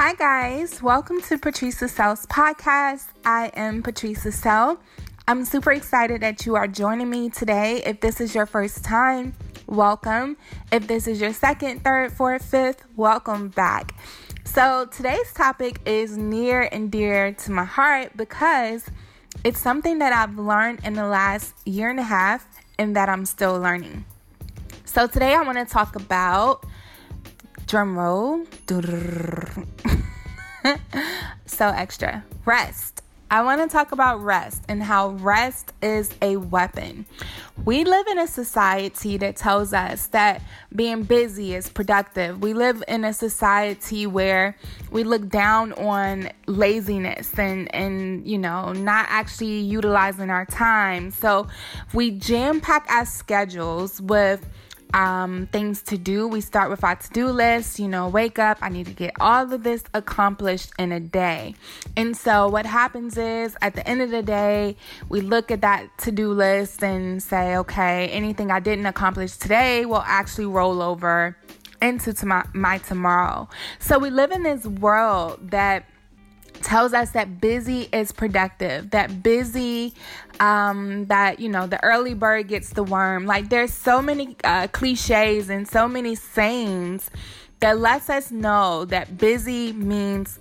Hi, guys. Welcome to Patrice Sells podcast. I am Patrice Sell. I'm super excited that you are joining me today. If this is your first time, welcome. If this is your second, third, fourth, fifth, welcome back. So, today's topic is near and dear to my heart because it's something that I've learned in the last year and a half and that I'm still learning. So, today I want to talk about drum roll. so extra. Rest. I want to talk about rest and how rest is a weapon. We live in a society that tells us that being busy is productive. We live in a society where we look down on laziness and and you know, not actually utilizing our time. So, we jam pack our schedules with um, things to do. We start with our to do list, you know, wake up, I need to get all of this accomplished in a day. And so, what happens is at the end of the day, we look at that to do list and say, okay, anything I didn't accomplish today will actually roll over into to my, my tomorrow. So, we live in this world that tells us that busy is productive that busy um that you know the early bird gets the worm. Like there's so many uh, cliches and so many sayings that lets us know that busy means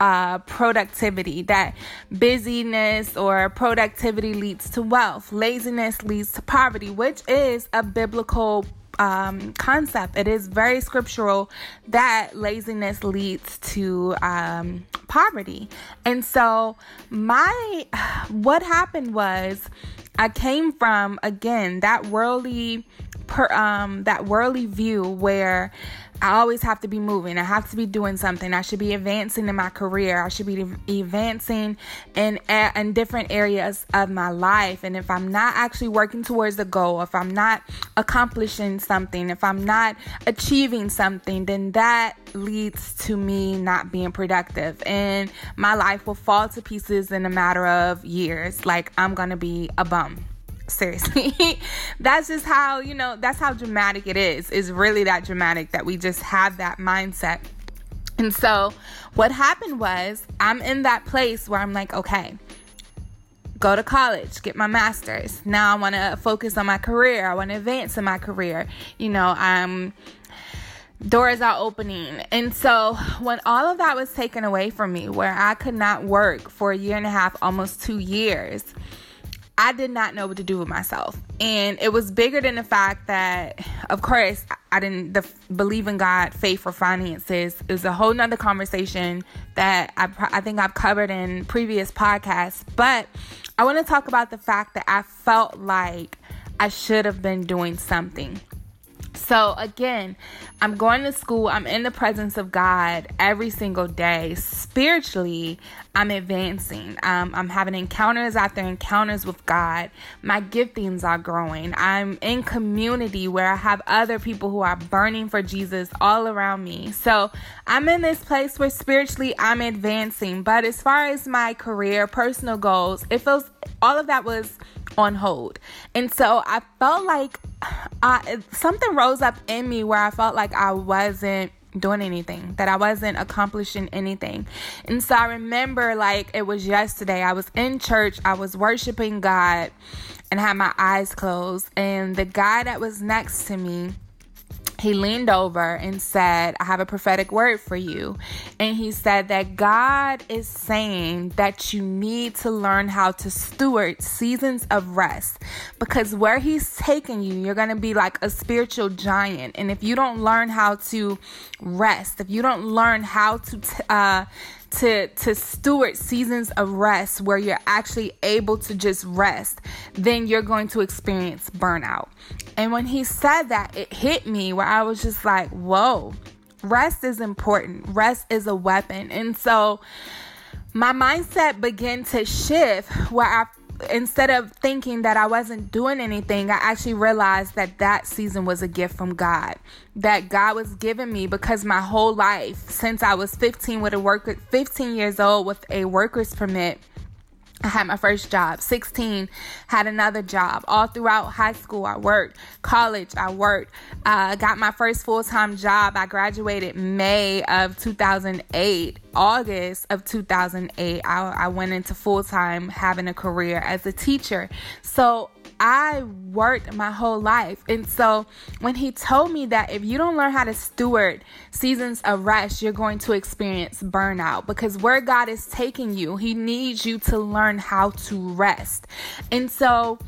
uh, productivity, that busyness or productivity leads to wealth, laziness leads to poverty, which is a biblical um, concept. It is very scriptural that laziness leads to um, poverty. And so, my what happened was I came from again that worldly per, um, that worldly view where I always have to be moving. I have to be doing something. I should be advancing in my career. I should be advancing in in different areas of my life. And if I'm not actually working towards the goal, if I'm not accomplishing something, if I'm not achieving something, then that leads to me not being productive. And my life will fall to pieces in a matter of years. Like I'm going to be a bum seriously. That's just how you know that's how dramatic it is. Is really that dramatic that we just have that mindset. And so what happened was i'm in that place where i'm like okay go to college get my master's. Now i want to focus on my career. I want to advance in my career. You know i'm doors are opening. And so, when all of that was taken away from me, where I could not work for a year and a half, almost two years, I did not know what to do with myself. And it was bigger than the fact that, of course, I didn't the, believe in God, faith, or finances. is a whole nother conversation that I, I think I've covered in previous podcasts. But I want to talk about the fact that I felt like I should have been doing something. So, again, I'm going to school. I'm in the presence of God every single day. Spiritually, I'm advancing. Um, I'm having encounters after encounters with God. My giftings are growing. I'm in community where I have other people who are burning for Jesus all around me. So, I'm in this place where spiritually I'm advancing. But as far as my career, personal goals, it feels all of that was on hold. And so I felt like I, something rose up in me where I felt like I wasn't doing anything, that I wasn't accomplishing anything. And so I remember like it was yesterday. I was in church, I was worshiping God and had my eyes closed. And the guy that was next to me, he leaned over and said, I have a prophetic word for you. And he said that God is saying that you need to learn how to steward seasons of rest because where he's taking you, you're going to be like a spiritual giant. And if you don't learn how to rest, if you don't learn how to, t- uh, to to steward seasons of rest where you're actually able to just rest, then you're going to experience burnout. And when he said that, it hit me where I was just like, "Whoa. Rest is important. Rest is a weapon." And so my mindset began to shift where I instead of thinking that I wasn't doing anything, I actually realized that that season was a gift from God. That God was giving me because my whole life, since I was 15 with a worker, 15 years old with a worker's permit, I had my first job. 16, had another job. All throughout high school, I worked. College, I worked. Uh, got my first full time job. I graduated May of 2008. August of 2008, I, I went into full time having a career as a teacher. So I worked my whole life. And so when he told me that if you don't learn how to steward seasons of rest, you're going to experience burnout because where God is taking you, he needs you to learn how to rest. And so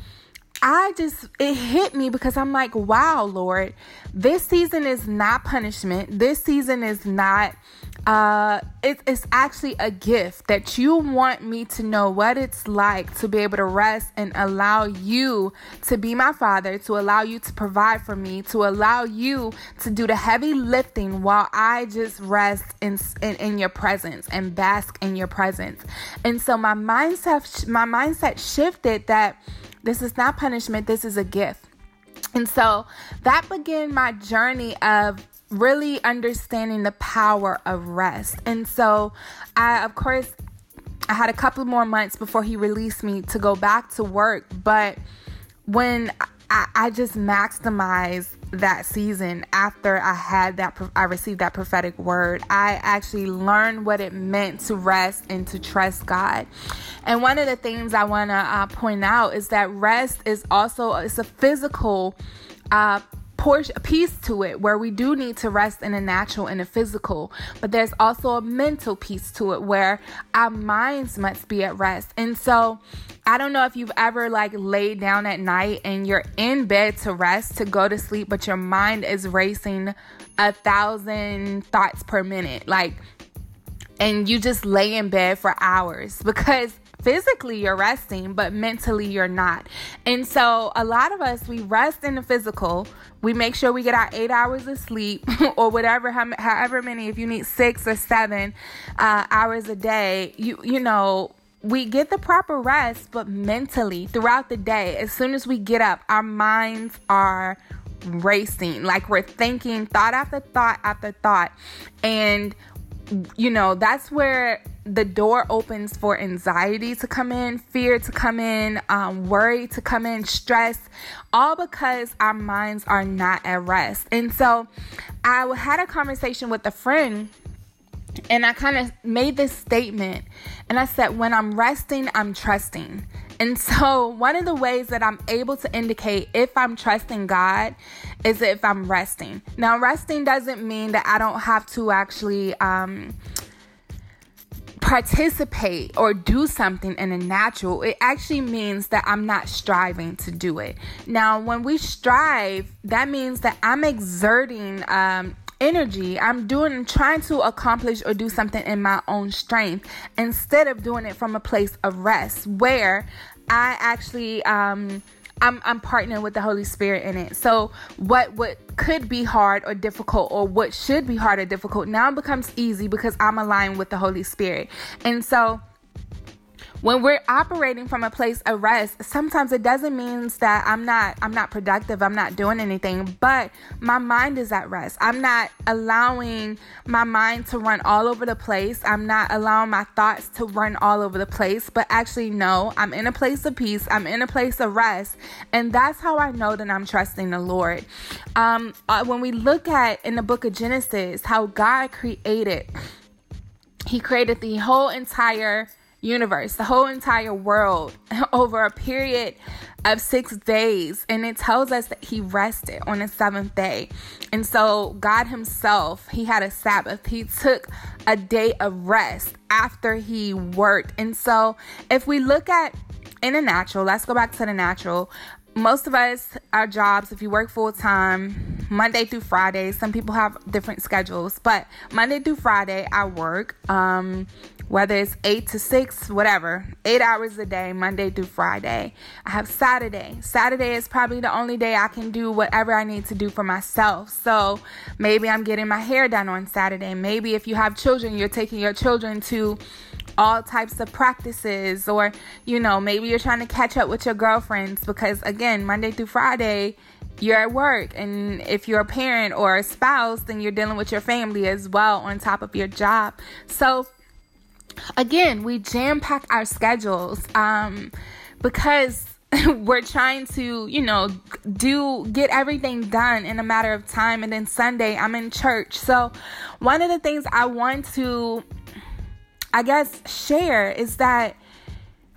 I just, it hit me because I'm like, wow, Lord, this season is not punishment. This season is not, uh, it, it's actually a gift that you want me to know what it's like to be able to rest and allow you to be my father, to allow you to provide for me, to allow you to do the heavy lifting while I just rest in, in, in your presence and bask in your presence. And so my mindset, my mindset shifted that this is not punishment, this is a gift. And so that began my journey of really understanding the power of rest. And so I, of course, I had a couple more months before he released me to go back to work. But when I, I just maximized that season after I had that, I received that prophetic word. I actually learned what it meant to rest and to trust God. And one of the things I want to uh, point out is that rest is also it's a physical uh, portion, piece to it where we do need to rest in a natural and a physical, but there's also a mental piece to it where our minds must be at rest. And so I don't know if you've ever like laid down at night and you're in bed to rest, to go to sleep, but your mind is racing a thousand thoughts per minute. Like, and you just lay in bed for hours because physically you're resting, but mentally you're not. And so a lot of us, we rest in the physical. We make sure we get our eight hours of sleep or whatever, however many, if you need six or seven uh, hours a day, you, you know, we get the proper rest, but mentally throughout the day, as soon as we get up, our minds are racing. Like we're thinking thought after thought after thought. And, you know, that's where the door opens for anxiety to come in, fear to come in, um, worry to come in, stress, all because our minds are not at rest. And so I had a conversation with a friend and I kind of made this statement and I said, when I'm resting, I'm trusting. And so, one of the ways that I'm able to indicate if I'm trusting God is if I'm resting. Now, resting doesn't mean that I don't have to actually um, participate or do something in a natural. It actually means that I'm not striving to do it. Now, when we strive, that means that I'm exerting um, energy. I'm doing trying to accomplish or do something in my own strength instead of doing it from a place of rest where I actually um I'm I'm partnering with the Holy Spirit in it. So what what could be hard or difficult or what should be hard or difficult now becomes easy because I'm aligned with the Holy Spirit. And so when we're operating from a place of rest sometimes it doesn't mean that i'm not i'm not productive i'm not doing anything but my mind is at rest. I'm not allowing my mind to run all over the place. I'm not allowing my thoughts to run all over the place but actually no i'm in a place of peace. I'm in a place of rest and that's how i know that i'm trusting the lord. Um, uh, when we look at in the book of genesis how god created he created the whole entire universe, the whole entire world, over a period of six days. And it tells us that he rested on the seventh day. And so, God Himself, He had a Sabbath. He took a day of rest after He worked. And so, if we look at in the natural, let's go back to the natural most of us, our jobs, if you work full time, Monday through Friday, some people have different schedules, but Monday through Friday, I work. Um, whether it's eight to six, whatever, eight hours a day, Monday through Friday. I have Saturday. Saturday is probably the only day I can do whatever I need to do for myself. So maybe I'm getting my hair done on Saturday. Maybe if you have children, you're taking your children to all types of practices, or you know, maybe you're trying to catch up with your girlfriends because, again, Monday through Friday, you're at work and if you're a parent or a spouse then you're dealing with your family as well on top of your job so again, we jam pack our schedules um, because we're trying to, you know, do get everything done in a matter of time. And then Sunday, I'm in church. So, one of the things I want to, I guess, share is that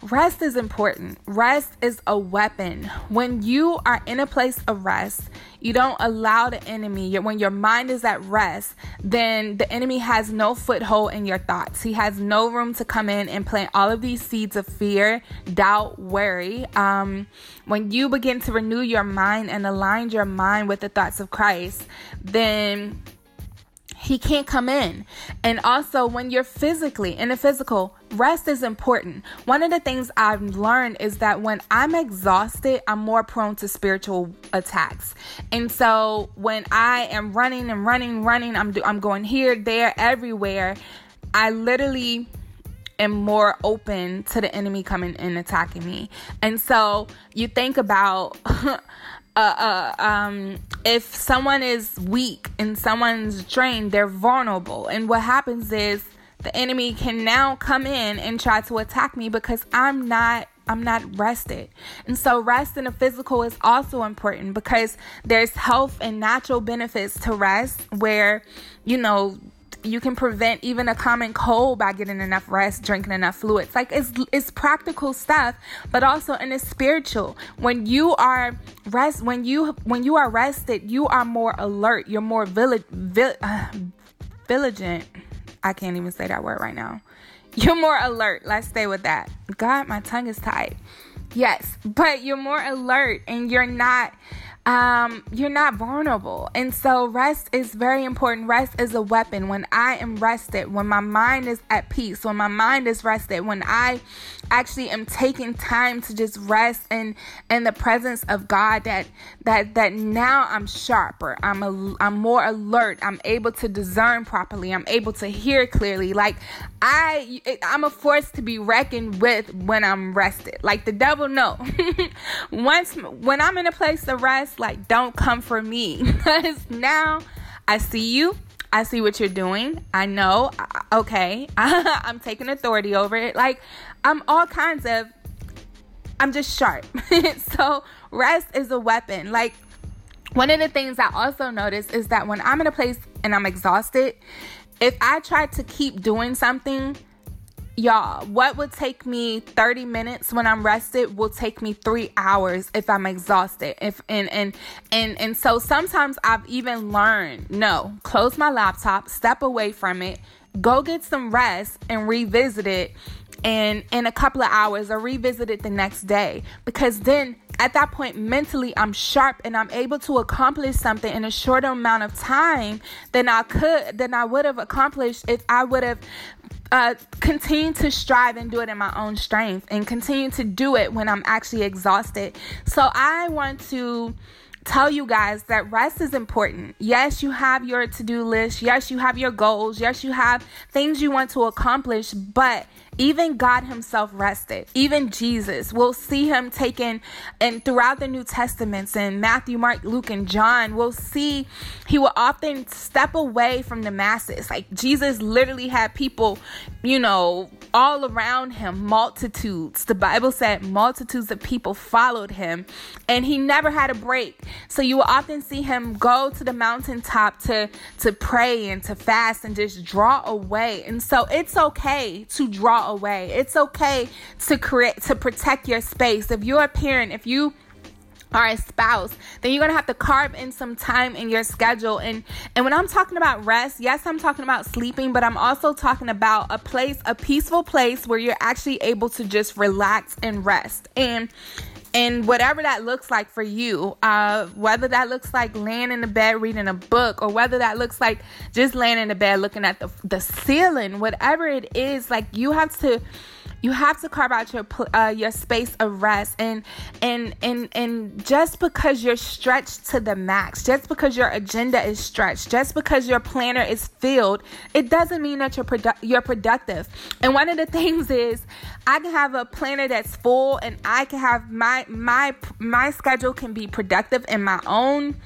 Rest is important. Rest is a weapon. When you are in a place of rest, you don't allow the enemy, when your mind is at rest, then the enemy has no foothold in your thoughts. He has no room to come in and plant all of these seeds of fear, doubt, worry. Um, when you begin to renew your mind and align your mind with the thoughts of Christ, then he can't come in. And also, when you're physically in the physical, rest is important. One of the things I've learned is that when I'm exhausted, I'm more prone to spiritual attacks. And so, when I am running and running, running, I'm I'm going here, there, everywhere. I literally am more open to the enemy coming and attacking me. And so, you think about uh, uh, um, if someone is weak and someone's drained, they're vulnerable. And what happens is the enemy can now come in and try to attack me because I'm not I'm not rested. And so rest in the physical is also important because there's health and natural benefits to rest where you know you can prevent even a common cold by getting enough rest, drinking enough fluids. Like it's it's practical stuff, but also and it's spiritual. When you are rest, when you when you are rested, you are more alert. You're more vill- vill- uh, vigilant. I can't even say that word right now. You're more alert. Let's stay with that. God, my tongue is tied. Yes, but you're more alert and you're not um, you're not vulnerable. And so, rest is very important. Rest is a weapon. When I am rested, when my mind is at peace, when my mind is rested, when I actually am taking time to just rest in in the presence of God, that that that now I'm sharper. I'm a, I'm more alert. I'm able to discern properly. I'm able to hear clearly. Like I I'm a force to be reckoned with when I'm rested. Like the devil know. Once when I'm in a place of rest like don't come for me because now I see you. I see what you're doing. I know. Okay. I'm taking authority over it. Like I'm all kinds of I'm just sharp. so rest is a weapon. Like one of the things I also notice is that when I'm in a place and I'm exhausted, if I try to keep doing something Y'all, what would take me 30 minutes when I'm rested will take me 3 hours if I'm exhausted. If and and and and so sometimes I've even learned, no, close my laptop, step away from it, go get some rest and revisit it and in a couple of hours or revisit it the next day because then at that point mentally I'm sharp and I'm able to accomplish something in a shorter amount of time than I could than I would have accomplished if I would have uh, continue to strive and do it in my own strength and continue to do it when I'm actually exhausted. So I want to tell you guys that rest is important. Yes, you have your to do list. Yes, you have your goals. Yes, you have things you want to accomplish, but even God Himself rested. Even Jesus, we'll see Him taken, and throughout the New Testaments in Matthew, Mark, Luke, and John, we'll see He will often step away from the masses. Like Jesus literally had people, you know, all around Him, multitudes. The Bible said multitudes of people followed Him, and He never had a break. So you will often see Him go to the mountaintop to to pray and to fast and just draw away. And so it's okay to away. It's okay to create to protect your space. If you're a parent, if you are a spouse, then you're gonna have to carve in some time in your schedule. And and when I'm talking about rest, yes, I'm talking about sleeping, but I'm also talking about a place, a peaceful place where you're actually able to just relax and rest. And and whatever that looks like for you, uh, whether that looks like laying in the bed reading a book, or whether that looks like just laying in the bed looking at the the ceiling, whatever it is, like you have to you have to carve out your uh, your space of rest and and and and just because you're stretched to the max just because your agenda is stretched just because your planner is filled it doesn't mean that you're produ- you're productive. And one of the things is I can have a planner that's full and I can have my my my schedule can be productive in my own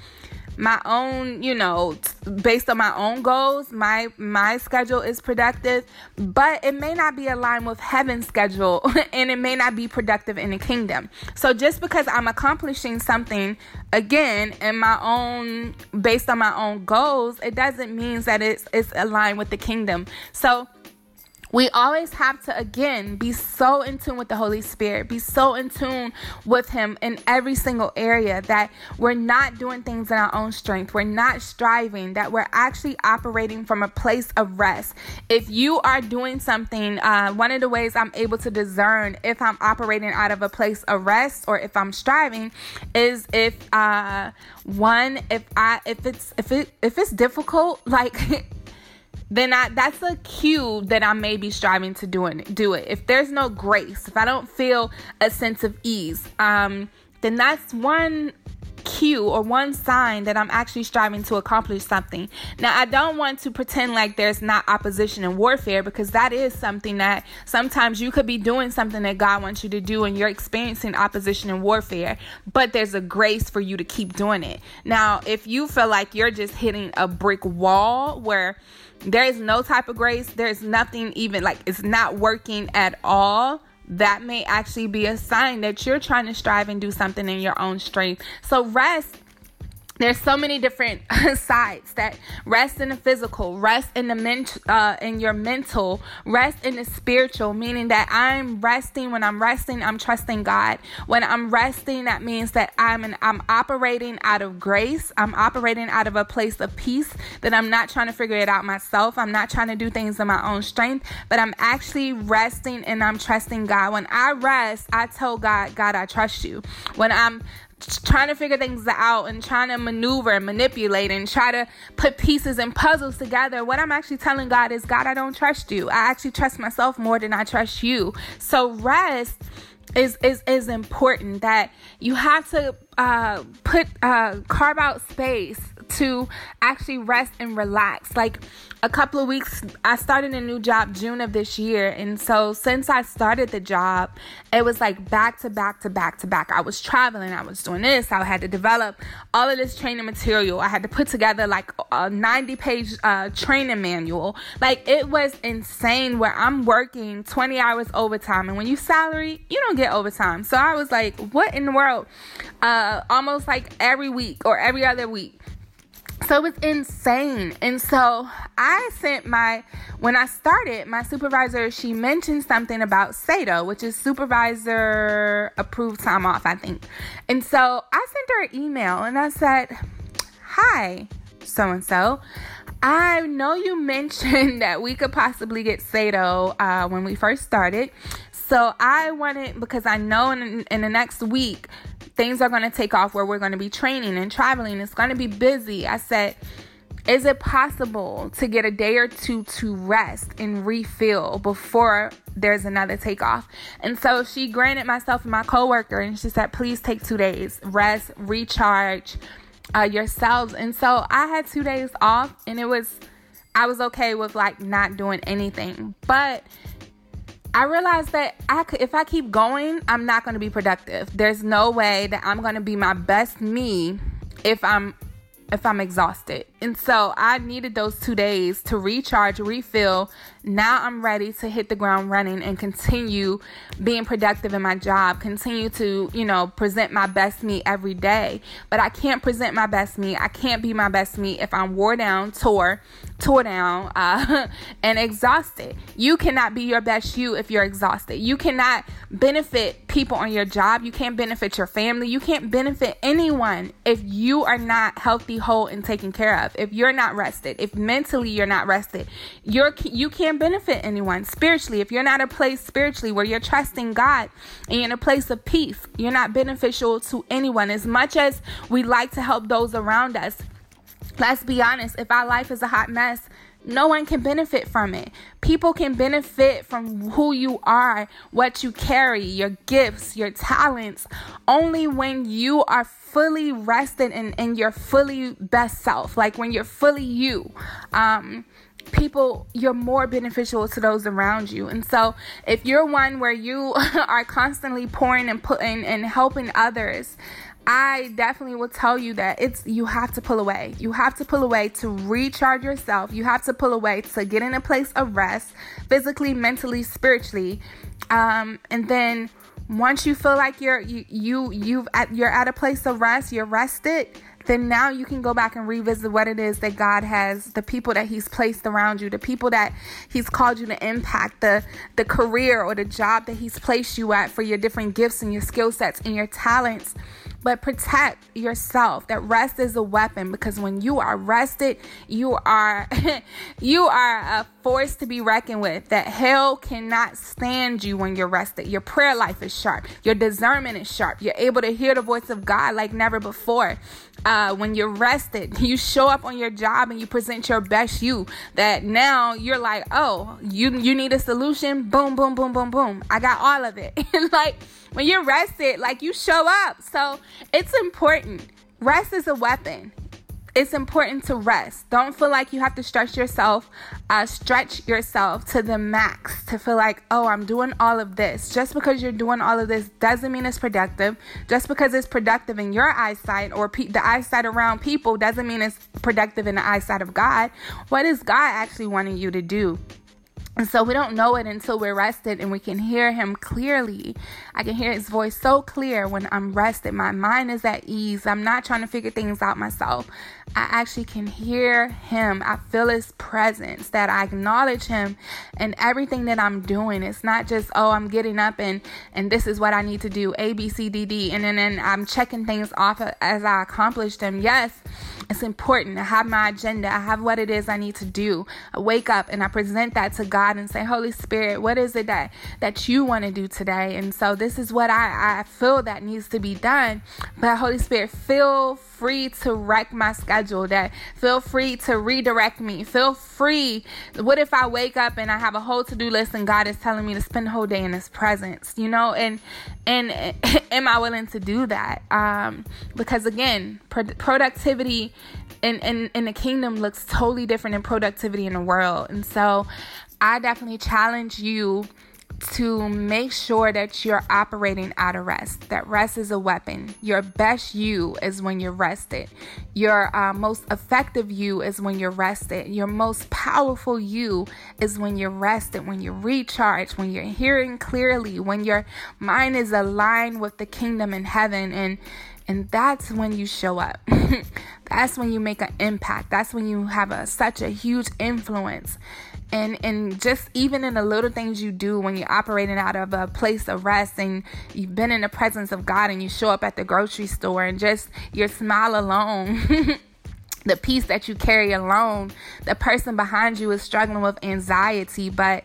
my own, you know, based on my own goals, my my schedule is productive, but it may not be aligned with heaven's schedule and it may not be productive in the kingdom. So just because I'm accomplishing something again in my own based on my own goals, it doesn't mean that it's it's aligned with the kingdom. So we always have to again be so in tune with the Holy Spirit, be so in tune with Him in every single area that we're not doing things in our own strength, we're not striving, that we're actually operating from a place of rest. If you are doing something, uh, one of the ways I'm able to discern if I'm operating out of a place of rest or if I'm striving is if uh, one, if I if it's if it if it's difficult, like then I, that's a cue that I may be striving to doing do it. If there's no grace, if I don't feel a sense of ease, um, then that's one cue or one sign that I'm actually striving to accomplish something. Now, I don't want to pretend like there's not opposition and warfare because that is something that sometimes you could be doing something that God wants you to do and you're experiencing opposition and warfare, but there's a grace for you to keep doing it. Now, if you feel like you're just hitting a brick wall where there is no type of grace, there's nothing even like it's not working at all that may actually be a sign that you're trying to strive and do something in your own strength. So rest there's so many different sides that rest in the physical rest in the mental uh, in your mental rest in the spiritual meaning that i'm resting. When i'm resting i'm trusting god. When i'm resting that means that i'm an, i'm operating out of grace. I'm operating out of a place of peace that i'm not trying to figure it out myself. I'm not trying to do things in my own strength but i'm actually resting and i'm trusting god. When i rest i tell god god i trust you. When i'm trying to figure things out and trying to maneuver and manipulate and try to put pieces and puzzles together, what I'm actually telling God is, God, I don't trust you. I actually trust myself more than I trust you. So rest is is is important that you have to uh, put uh, carve out space to actually rest and relax. Like a couple of weeks, I started a new job June of this year. And so since I started the job, it was like back to back to back to back. I was traveling, I was doing this, I had to develop all of this training material. I had to put together like a 90 page uh, training manual. Like it was insane where I'm working 20 hours overtime. And when you salary, you don't get overtime. So I was like, what in the world? Uh, Uh, almost like every week or every other week so it was insane. And so I sent my, when I started, my supervisor, she mentioned something about SATO, which is supervisor approved time off, I think. And so I sent her an email and I said, Hi, so and so. I know you mentioned that we could possibly get SATO uh, when we first started. So I wanted, because I know in, in the next week, things are going to take off where we're going to be training and traveling. It's going to be busy. I said, is it possible to get a day or two to rest and refill before there's another takeoff? And so she granted myself and my coworker, and she said, please take two days, rest, recharge uh, yourselves. And so I had two days off, and it was, I was okay with like not doing anything. But I realized that I could, if I keep going, I'm not going to be productive. There's no way that I'm going to be my best me if I'm if I'm exhausted. And so I needed those 2 days to recharge, refill, now I'm ready to hit the ground running and continue being productive in my job, continue to, you know, present my best me every day. But I can't present my best me. I can't be my best me if I'm wore down, tore, tore down, uh, and exhausted. You cannot be your best you if you're exhausted. You cannot benefit people on your job. You can't benefit your family. You can't benefit anyone if you are not healthy, whole, and taken care of. If you're not rested, if mentally you're not rested, you're you can't benefit anyone spiritually. If you're not a place spiritually where you're trusting God and you're in a place of peace, you're not beneficial to anyone. As much as we like to help those around us, let's be honest, if our life is a hot mess, no one can benefit from it. People can benefit from who you are, what you carry, your gifts, your talents, only when you are fully rested and in, in your fully best self, like when you're fully you. Um, people you're more beneficial to those around you and so if you're one where you are constantly pouring and putting and helping others I definitely will tell you that it's you have to pull away. You have to pull away to recharge yourself. You have to pull away to get in a place of rest, physically, mentally, spiritually. Um, and then once you feel like you're you you you've at, you're at a place of rest, you're rested, then now you can go back and revisit what it is that God has, the people that He's placed around you, the people that He's called you to impact, the the career or the job that He's placed you at for your different gifts and your skill sets and your talents but protect yourself. That rest is a weapon because when you are rested you are you are a force to be reckoned with. That hell cannot stand you when you're rested. Your prayer life is sharp. Your discernment is sharp. You're able to hear the voice of god like never before. Uh, when you're rested you show up on your job and you present your best you. That now you're like oh you you need a solution? Boom boom boom boom boom. I got all of it. Like when you're rested, like you show up. So it's important. Rest is a weapon. It's important to rest. Don't feel like you have to stretch yourself, uh, stretch yourself to the max to feel like, oh, I'm doing all of this. Just because you're doing all of this doesn't mean it's productive. Just because it's productive in your eyesight or pe- the eyesight around people doesn't mean it's productive in the eyesight of God. What is God actually wanting you to do? And so we don't know it until we're rested and we can hear him clearly. I can hear his voice so clear when I'm rested. My mind is at ease. I'm not trying to figure things out myself. I actually can hear him. I feel his presence, that I acknowledge him in everything that I'm doing. It's not just, oh, I'm getting up and, and this is what I need to do A, B, C, D, D. And then, then I'm checking things off as I accomplish them. Yes, it's important. I have my agenda. I have what it is I need to do. I wake up and I present that to God and say, Holy Spirit, what is it that, that you want to do today? And so this is what I, I feel that needs to be done. But Holy Spirit, feel free to wreck my schedule. That feel free to redirect me. Feel free. What if I wake up and I have a whole to-do list and God is telling me to spend the whole day in his presence, you know? And and am I willing to do that? Um because again, pro- productivity in, in, in the kingdom looks totally different than productivity in the world. And so I definitely challenge you to make sure that you're operating out of rest. That rest is a weapon. Your best you is when you're rested. Your uh, most effective you is when you're rested. Your most powerful you is when you're rested, when you're recharged, when you're hearing clearly, when your mind is aligned with the kingdom in heaven. And and that's when you show up. that's when you make an impact. That's when you have a, such a huge influence and and just even in the little things you do when you're operating out of a place of rest and you've been in the presence of God and you show up at the grocery store and just your smile alone the peace that you carry alone the person behind you is struggling with anxiety but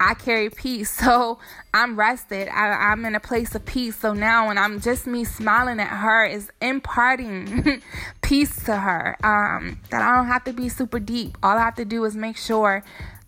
I carry peace. So I'm rested. I, am in a place of peace. So now when I'm just me smiling at her is imparting peace to her. Um, that I don't have to be super deep. All I have to do is make sure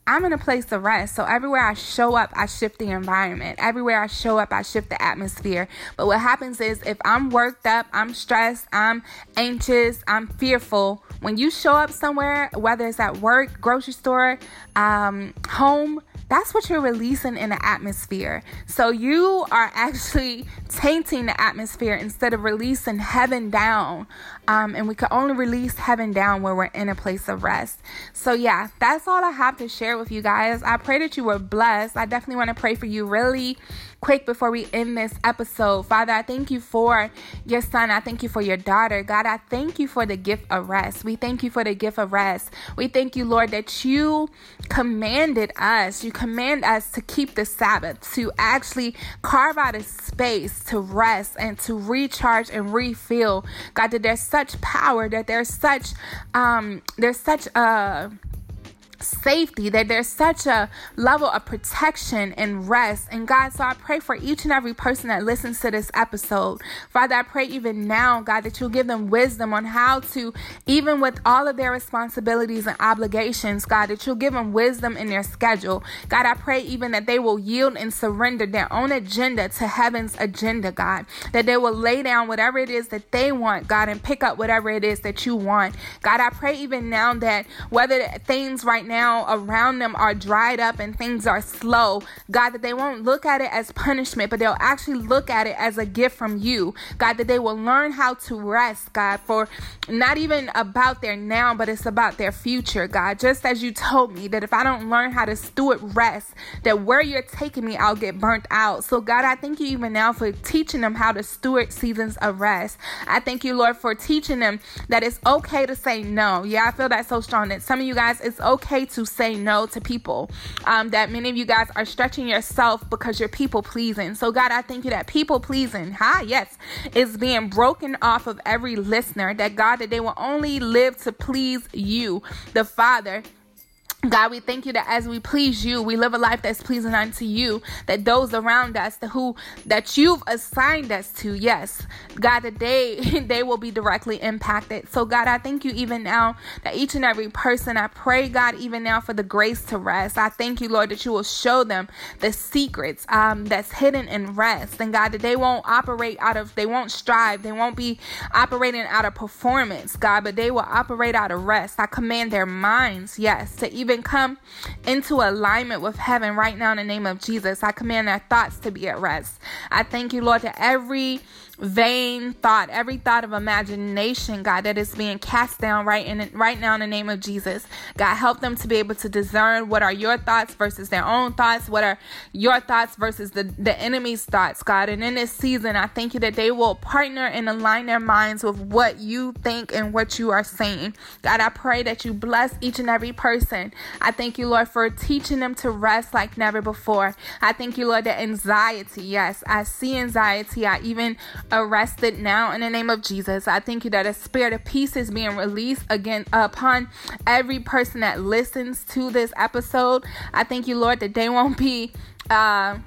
I'm in a place of rest. So everywhere I show up, I shift the environment. Everywhere I show up, I shift the atmosphere. But what happens is if I'm worked up, I'm stressed, I'm anxious, I'm fearful, when you show up somewhere, whether it's at work, grocery store, um, home, that's what you're releasing in the atmosphere. So you are actually tainting the atmosphere instead of releasing heaven down. Um, and we can only release heaven down where we're in a place of rest. So, yeah, that's all I have to share with you guys. I pray that you were blessed. I definitely want to pray for you really quick before we end this episode. Father, I thank you for your son. I thank you for your daughter. God, I thank you for the gift of rest. We thank you for the gift of rest. We thank you, Lord, that you commanded us, you command us to keep the Sabbath, to actually carve out a space to rest and to recharge and refill. God, that there's such power, that there's such um there's such a safety, that there's such a level of protection and rest. And God, so I pray for each and every person that listens to this episode. Father, I pray even now, God, that you'll give them wisdom on how to, even with all of their responsibilities and obligations, God, that you'll give them wisdom in their schedule. God, I pray even that they will yield and surrender their own agenda to heaven's agenda, God, that they will lay down whatever it is that they want, God, and pick up whatever it is that you want. God, I pray even now that whether things right now, now around them are dried up and things are slow, God, that they won't look at it as punishment, but they'll actually look at it as a gift from you. God, that they will learn how to rest, God, for not even about their now, but it's about their future, God. Just as you told me that if I don't learn how to steward rest, that where you're taking me, I'll get burnt out. So, God, I thank you even now for teaching them how to steward seasons of rest. I thank you, Lord, for teaching them that it's okay to say no. Yeah, I feel that so strong that some of you guys, it's okay to say no to people. Um, that many of you guys are stretching yourself because you're people pleasing. So, God, I thank you that people pleasing, ha, yes, is being broken off of every listener. That God, that they will only live to please you, the Father God, we thank you that as we please you, we live a life that's pleasing unto you, that those around us, the who that you've assigned us to, yes, God, that they they will be directly impacted. So God, I thank you even now that each and every person, I pray, God, even now for the grace to rest. I thank you, Lord, that you will show them the secrets um, that's hidden in rest. And God, that they won't operate out of, they won't strive, they won't be operating out of performance, God, but they will operate out of rest. I command their minds, yes, to even even come into alignment with heaven right now in the name of Jesus. I command their thoughts to be at rest. I thank you, Lord, that every vain thought, every thought of imagination, God, that is being cast down right in right now in the name of Jesus. God, help them to be able to discern what are your thoughts versus their own thoughts, what are your thoughts versus the, the enemy's thoughts, God. And in this season, I thank you that they will partner and align their minds with what you think and what you are saying. God, I pray that you bless each and every person. I thank you, Lord, for teaching them to rest like never before. I thank you, Lord, that anxiety, yes, I see anxiety. I even arrested now in the name of Jesus. I thank you that a spirit of peace is being released again upon every person that listens to this episode. I thank you, Lord, that they won't be uh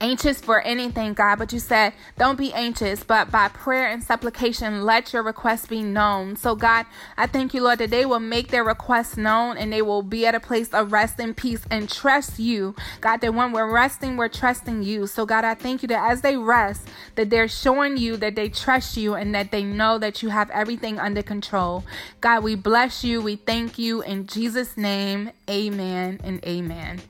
anxious for anything, God, but you said, don't be anxious, but by prayer and supplication, let your requests be known. So, God, I thank you, Lord, that they will make their requests known and they will be at a place of rest and peace and trust you. God, that when we're resting, we're trusting you. So, God, I thank you that as they rest, that they're showing you that they trust you and that they know that you have everything under control. God, we bless you. We thank you. In Jesus' name, amen and amen.